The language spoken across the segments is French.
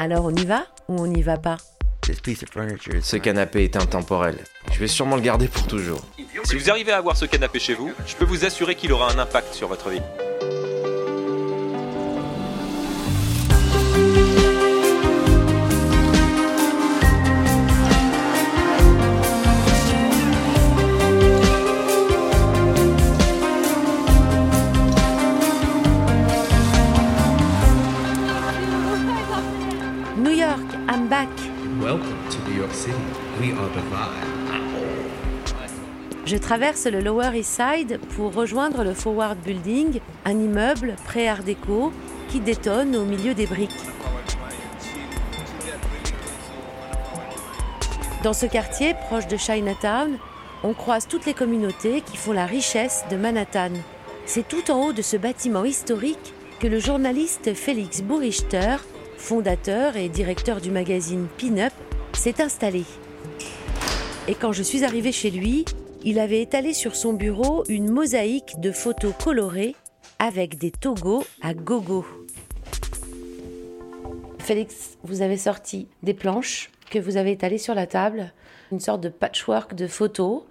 Alors on y va ou on n'y va pas? Ce canapé est intemporel. Je vais sûrement le garder pour toujours. Si vous arrivez à avoir ce canapé chez vous, je peux vous assurer qu'il aura un impact sur votre vie. Back. Welcome to New York City. We are the vibe. Je traverse le Lower East Side pour rejoindre le Forward Building, un immeuble pré-art déco qui détonne au milieu des briques. Dans ce quartier, proche de Chinatown, on croise toutes les communautés qui font la richesse de Manhattan. C'est tout en haut de ce bâtiment historique que le journaliste Félix Bourichter, fondateur et directeur du magazine Pin-Up, s'est installé. Et quand je suis arrivée chez lui, il avait étalé sur son bureau une mosaïque de photos colorées avec des togos à gogo. Félix, vous avez sorti des planches que vous avez étalées sur la table, une sorte de patchwork de photos,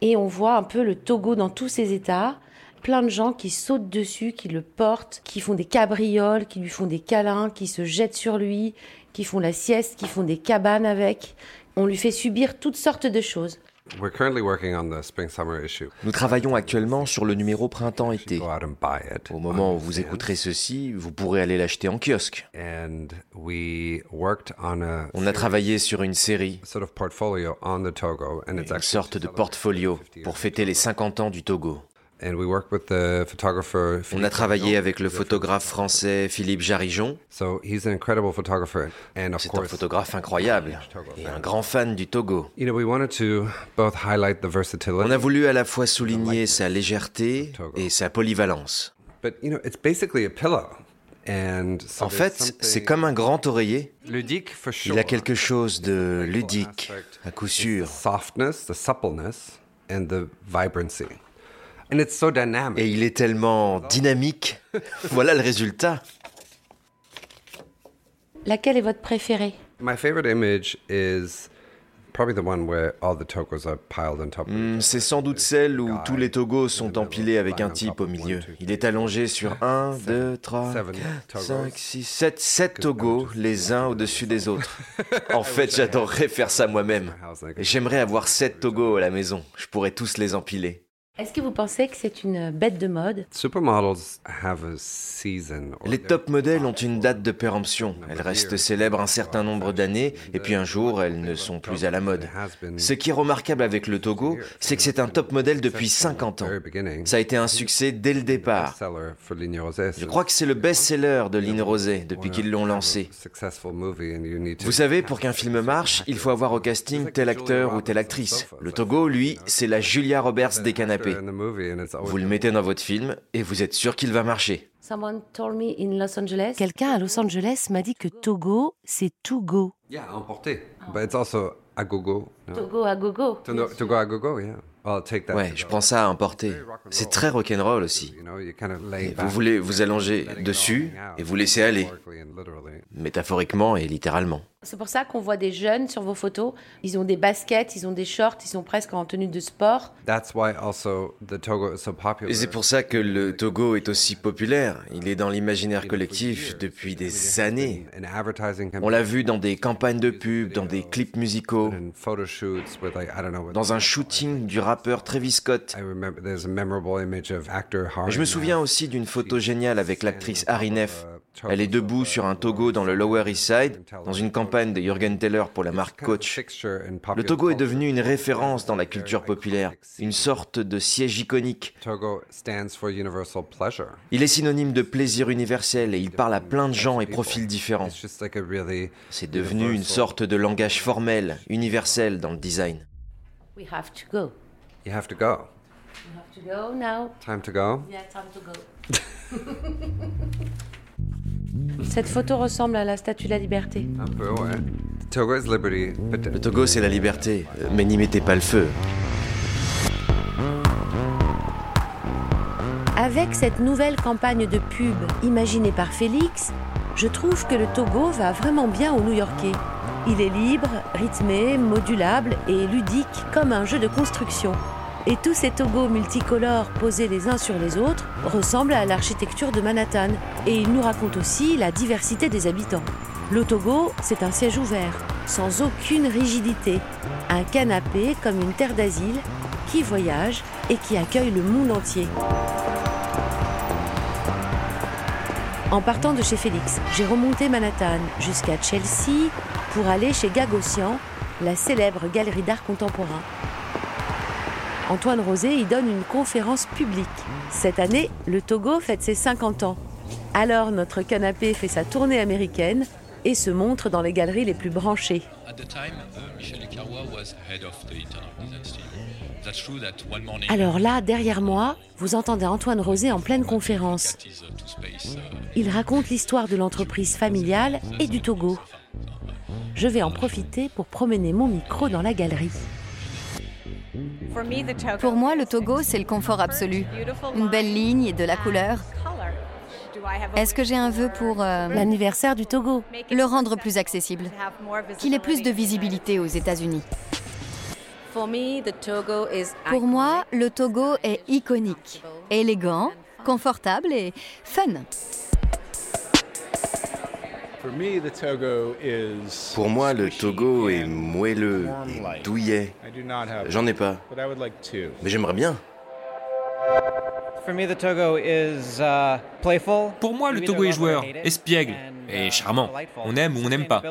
et on voit un peu le Togo dans tous ses états, plein de gens qui sautent dessus, qui le portent, qui font des cabrioles, qui lui font des câlins, qui se jettent sur lui, qui font la sieste, qui font des cabanes avec. On lui fait subir toutes sortes de choses. We're currently working on the spring summer issue. Nous travaillons actuellement sur le numéro printemps-été. Go out and buy it. Au moment où vous écouterez ceci, vous pourrez aller l'acheter en kiosque. And we worked on a On a travaillé sur une série, sort of portfolio on the Togo, and it's une sorte de portfolio pour fêter les 50 ans du Togo. And we worked with the photographer. On Philippe a travaillé Jarrigon. avec le photographe français Philippe Jarijon. So he's an incredible photographer, and of C'est un course, photographe incroyable et un grand fan du Togo. you know, we wanted to both highlight the versatility. On a voulu à la fois souligner sa légèreté et sa polyvalence. But you know, it's basically a pillow. And so En fait, c'est comme un grand oreiller. ludique for sure. Il a quelque chose de ludique, à coup sûr. Et il est tellement dynamique. Voilà le résultat. Laquelle est votre préférée? My favorite image is probably the one where all the tokos are piled on top of each Hmm, other. C'est sans doute celle où tous les togos sont empilés avec un type au milieu. Il est allongé sur 1, 2, 3, Seven 4, togos. 5, 6, 7, 7 togos, les uns au-dessus des autres. En fait, j'adorerais faire ça moi-même. Et J'aimerais avoir 7 togos à la maison. Je pourrais tous les empiler. Est-ce que vous pensez que c'est une bête de mode? Supermodels have a season. or Les top modèles ont une date de péremption. Elles restent célèbres un certain nombre d'années et puis un jour, elles ne sont plus à la mode. Ce qui est remarquable avec le Togo, c'est que c'est un top modèle depuis 50 ans. Ça a été un succès dès le départ. Je crois que c'est le best-seller de Line Rosé depuis qu'ils l'ont lancé. Vous savez, pour qu'un film marche, il faut avoir au casting tel acteur ou telle actrice. Le Togo, lui, c'est la Julia Roberts des canapés. Vous le mettez dans votre film et vous êtes sûr qu'il va marcher. Someone told me in Los Angeles. Quelqu'un à Los Angeles m'a dit que Togo, c'est to go. yeah, emporté. But it's also a go-go. no? Togo à gogo. To, no, to go a go-go, yeah. I'll take that. Ouais, je go. prends ça à emporter. C'est très rock'n'roll aussi. You know, you kind of lay Et back, vous voulez vous allonger dessus et vous laisser aller, metaphorically and literally. métaphoriquement et littéralement. C'est pour ça qu'on voit des jeunes sur vos photos. Ils ont des baskets, ils ont des shorts, ils sont presque en tenue de sport. That's why also the Togo is so popular. Et c'est pour ça que le Togo est aussi populaire. Il est dans l'imaginaire collectif depuis des années. In advertising On l'a vu dans des campagnes de pub, dans des clips musicaux, dans un shooting du rappeur Travis Scott. I remember there's a memorable image of actor Harvey Je me souviens aussi d'une photo géniale avec l'actrice Harry Neff. Elle est debout sur un Togo dans le Lower East Side, dans une campagne de Jürgen Teller pour la marque Coach. Le Togo est devenu une référence dans la culture populaire, une sorte de siège iconique. Togo stands for universal pleasure. Il est synonyme de plaisir universel et il parle à plein de gens et profils différents. C'est devenu une sorte de langage formel, universel dans le design. We have to go. you have to go. We have to go now. Time to go? Yeah, time to go. Cette photo ressemble à la statue de la liberté. Un peu, ouais. Togo is liberty, but Le Togo, c'est la liberté, mais n'y mettez pas le feu. avec cette nouvelle campagne de pub imaginée par Félix, je trouve que le Togo va vraiment bien aux New-Yorkais. Il est libre, rythmé, modulable et ludique comme un jeu de construction. Et tous ces Togos multicolores posés les uns sur les autres ressemblent à l'architecture de Manhattan. Et il nous raconte aussi la diversité des habitants. Le Togo, c'est un siège ouvert, sans aucune rigidité. Un canapé comme une terre d'asile qui voyage et qui accueille le monde entier. En partant de chez Félix, j'ai remonté Manhattan jusqu'à Chelsea pour aller chez Gagosian, la célèbre galerie d'art contemporain. Antoine Rosé y donne une conférence publique. Cette année, le Togo fête ses 50 ans. Alors notre canapé fait sa tournée américaine et se montre dans les galeries les plus branchées. Alors là, derrière moi, vous entendez Antoine Rosé en pleine conférence. Il raconte l'histoire de l'entreprise familiale et du Togo. Je vais en profiter pour promener mon micro dans la galerie. Pour moi, le Togo, c'est le confort absolu. Une belle ligne et de la couleur. Est-ce que j'ai un vœu pour euh, L'anniversaire du Togo. le rendre plus accessible Qu'il ait plus de visibilité aux États-Unis? Pour moi, le Togo est iconique, élégant, confortable et fun. Pour moi, le Togo est moelleux et douillet. J'en ai pas, mais j'aimerais bien. Pour moi, le Togo est joueur, espiègle et charmant. On aime ou on n'aime pas.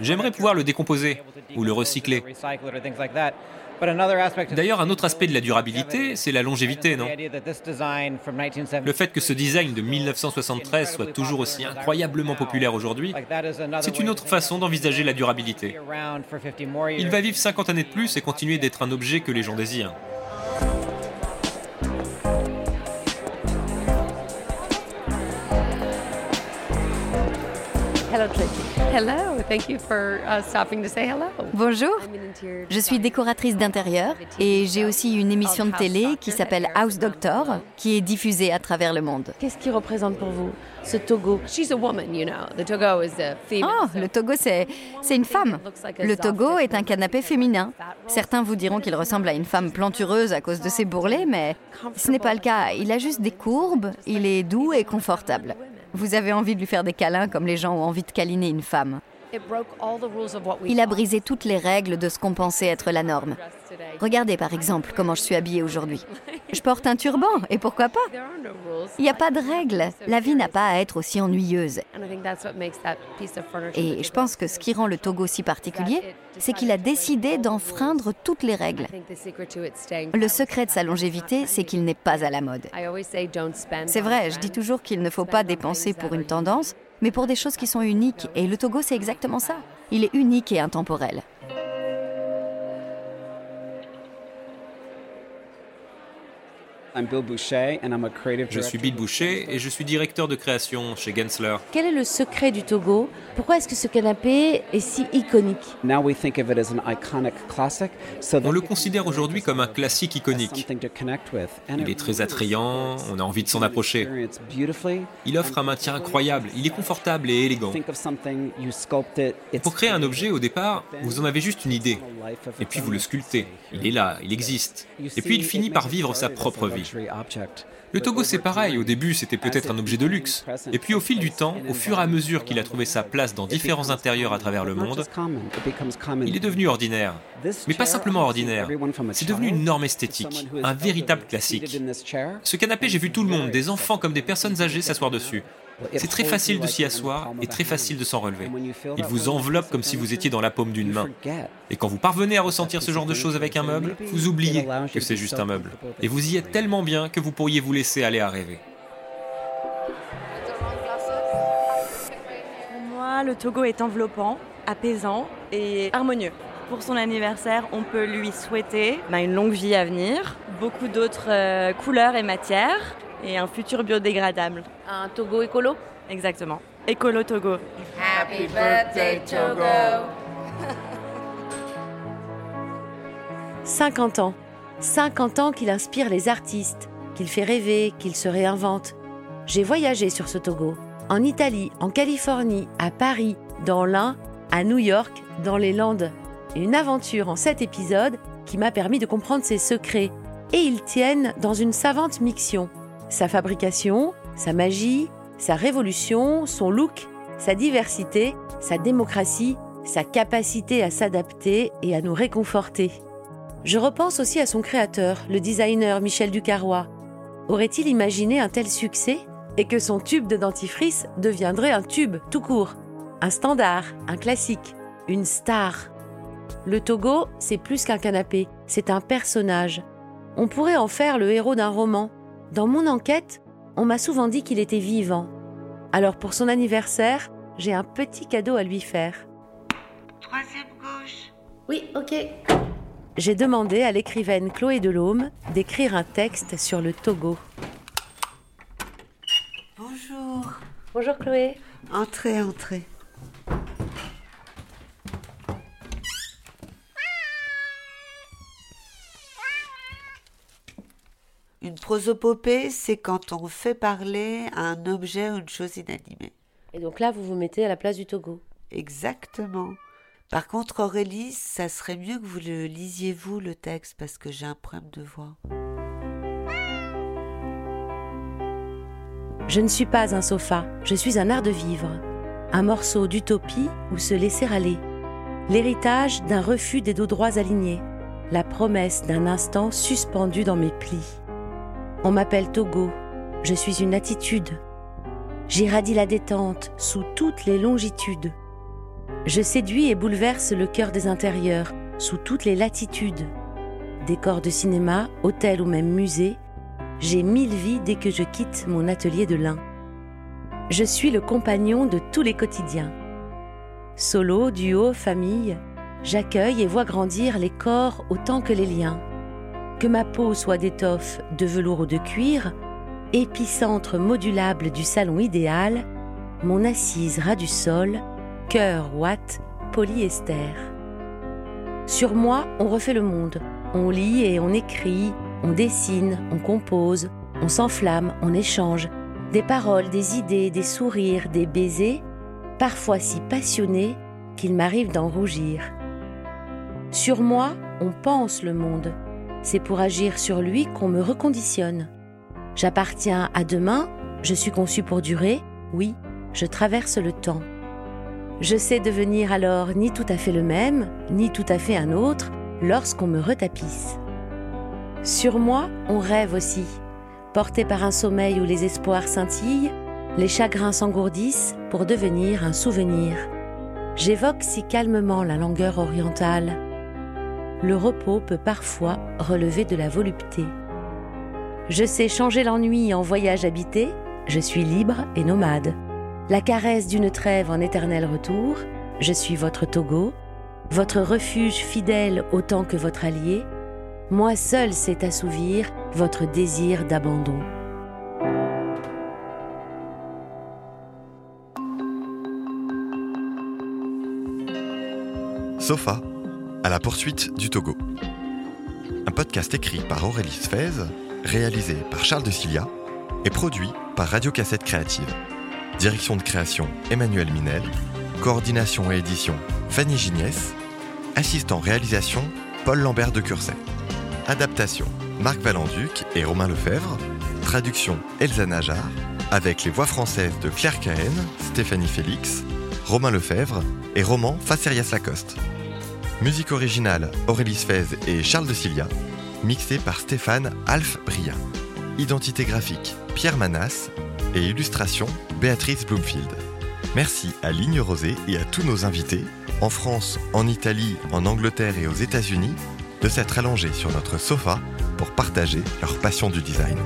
J'aimerais pouvoir le décomposer ou le recycler. D'ailleurs, un autre aspect de la durabilité, c'est la longévité, non Le fait que ce design de 1973 soit toujours aussi incroyablement populaire aujourd'hui, c'est une autre façon d'envisager la durabilité. Il va vivre 50 années de plus et continuer d'être un objet que les gens désirent. Hello, thank you for uh, stopping to say hello. Bonjour, je suis décoratrice d'intérieur et j'ai aussi une émission de télé qui s'appelle House Doctor qui est diffusée à travers le monde. Qu'est-ce qui représente pour vous ce Togo? She's a woman, you know. The Togo is a female. Oh, le Togo, c'est c'est une femme. Le Togo est un canapé féminin. Certains vous diront qu'il ressemble à une femme plantureuse à cause de ses bourrelets, mais ce n'est pas le cas. Il a juste des courbes, il est doux et confortable. Vous avez envie de lui faire des câlins comme les gens ont envie de câliner une femme. Il a brisé toutes les règles de ce qu'on pensait être la norme. Regardez par exemple comment je suis habillée aujourd'hui. Je porte un turban, et pourquoi pas? Il n'y a pas de règles. La vie n'a pas à être aussi ennuyeuse. Et je pense que ce qui rend le Togo si particulier, c'est qu'il a décidé d'enfreindre toutes les règles. Le secret de sa longévité, c'est qu'il n'est pas à la mode. C'est vrai, je dis toujours qu'il ne faut pas dépenser pour une tendance, mais pour des choses qui sont uniques. Et le Togo, c'est exactement ça. Il est unique et intemporel. Je suis Bill Boucher et je suis directeur de création chez Gensler. Quel est le secret du Togo? Pourquoi est-ce que ce canapé est si iconique? On le considère aujourd'hui comme un classique iconique. Il est très attrayant, on a envie de s'en approcher. Il offre un maintien incroyable, il est confortable et élégant. Pour créer un objet, au départ, vous en avez juste une idée. Et puis vous le sculptez. Il est là, il existe. Et puis il finit par vivre sa propre vie. Le Togo, c'est pareil. Au début, c'était peut-être un objet de luxe. Et puis, au fil du temps, au fur et à mesure qu'il a trouvé sa place dans différents intérieurs à travers le monde, il est devenu ordinaire. Mais pas simplement ordinaire. C'est devenu une norme esthétique, un véritable classique. Ce canapé, j'ai vu tout le monde, des enfants comme des personnes âgées, s'asseoir dessus. C'est très facile de s'y asseoir et très facile de s'en relever. Il vous enveloppe comme si vous étiez dans la paume d'une main. Et quand vous parvenez à ressentir ce genre de choses avec un meuble, vous oubliez que c'est juste un meuble. Et vous y êtes tellement bien que vous pourriez vous laisser aller à rêver. Pour moi, le Togo est enveloppant, apaisant et harmonieux. Pour son anniversaire, on peut lui souhaiter bah, une longue vie à venir, beaucoup d'autres euh, couleurs et matières, et un futur biodégradable. Un Togo écolo Exactement. Écolo Togo. Happy birthday, Togo 50 ans. 50 ans qu'il inspire les artistes, qu'il fait rêver, qu'il se réinvente. J'ai voyagé sur ce Togo, en Italie, en Californie, à Paris, dans l'Ain, à New York, dans les Landes. Une aventure en sept épisodes qui m'a permis de comprendre ses secrets. Et ils tiennent dans une savante mixion. Sa fabrication, sa magie, sa révolution, son look, sa diversité, sa démocratie, sa capacité à s'adapter et à nous réconforter. Je repense aussi à son créateur, le designer Michel Ducarrois. Aurait-il imaginé un tel succès et que son tube de dentifrice deviendrait un tube tout court, un standard, un classique, une star? Le Togo, c'est plus qu'un canapé, c'est un personnage. On pourrait en faire le héros d'un roman. Dans mon enquête, on m'a souvent dit qu'il était vivant. Alors pour son anniversaire, j'ai un petit cadeau à lui faire. Troisième gauche. Oui, ok. J'ai demandé à l'écrivaine Chloé Delhomme d'écrire un texte sur le Togo. Bonjour. Bonjour Chloé. Entrez, entrez. Une prosopopée, c'est quand on fait parler un objet ou une chose inanimée. Et donc là, vous vous mettez à la place du Togo. Exactement. Par contre, Aurélie, ça serait mieux que vous le lisiez vous, le texte, parce que j'ai un problème de voix. Je ne suis pas un sofa, je suis un art de vivre, un morceau d'utopie où se laisser aller, l'héritage d'un refus des dos droits alignés, la promesse d'un instant suspendu dans mes plis. On m'appelle Togo, je suis une attitude. J'irradie la détente sous toutes les longitudes. Je séduis et bouleverse le cœur des intérieurs sous toutes les latitudes. Décor de cinéma, hôtel ou même musée, j'ai mille vies dès que je quitte mon atelier de lin. Je suis le compagnon de tous les quotidiens. Solo, duo, famille, j'accueille et vois grandir les corps autant que les liens. Que ma peau soit d'étoffe, de velours ou de cuir, épicentre modulable du salon idéal, mon assise ras du sol, cœur watt, polyester. Sur moi, on refait le monde. On lit et on écrit, on dessine, on compose, on s'enflamme, on échange. Des paroles, des idées, des sourires, des baisers, parfois si passionnés qu'il m'arrive d'en rougir. Sur moi, on pense le monde. C'est pour agir sur lui qu'on me reconditionne. J'appartiens à demain, je suis conçu pour durer, oui, je traverse le temps. Je sais devenir alors ni tout à fait le même, ni tout à fait un autre, lorsqu'on me retapisse. Sur moi, on rêve aussi. Porté par un sommeil où les espoirs scintillent, les chagrins s'engourdissent pour devenir un souvenir. J'évoque si calmement la langueur orientale. Le repos peut parfois relever de la volupté. Je sais changer l'ennui en voyage habité, je suis libre et nomade. La caresse d'une trêve en éternel retour, je suis votre Togo, votre refuge fidèle autant que votre allié, moi seul sais assouvir votre désir d'abandon. Sofa, à la poursuite du Togo. Un podcast écrit par Aurélie Sfez, réalisé par Charles de Cilia et produit par Radio Cassette Créative. Direction de création Emmanuel Minel, coordination et édition Fanny Gignès, assistant réalisation Paul Lambert de Curset. Adaptation Marc Valenduc et Romain Lefebvre. Traduction Elsa Najar, avec les voix françaises de Claire Cahen, Stéphanie Félix, Romain Lefebvre et Roman Facerias Lacoste. Musique originale Aurélie Sfez et Charles de Cilia, mixée par Stéphane Alf Bria. Identité graphique Pierre Manas et illustration Béatrice Bloomfield. Merci à Ligne Rosée et à tous nos invités, en France, en Italie, en Angleterre et aux États-Unis, de s'être allongés sur notre sofa pour partager leur passion du design.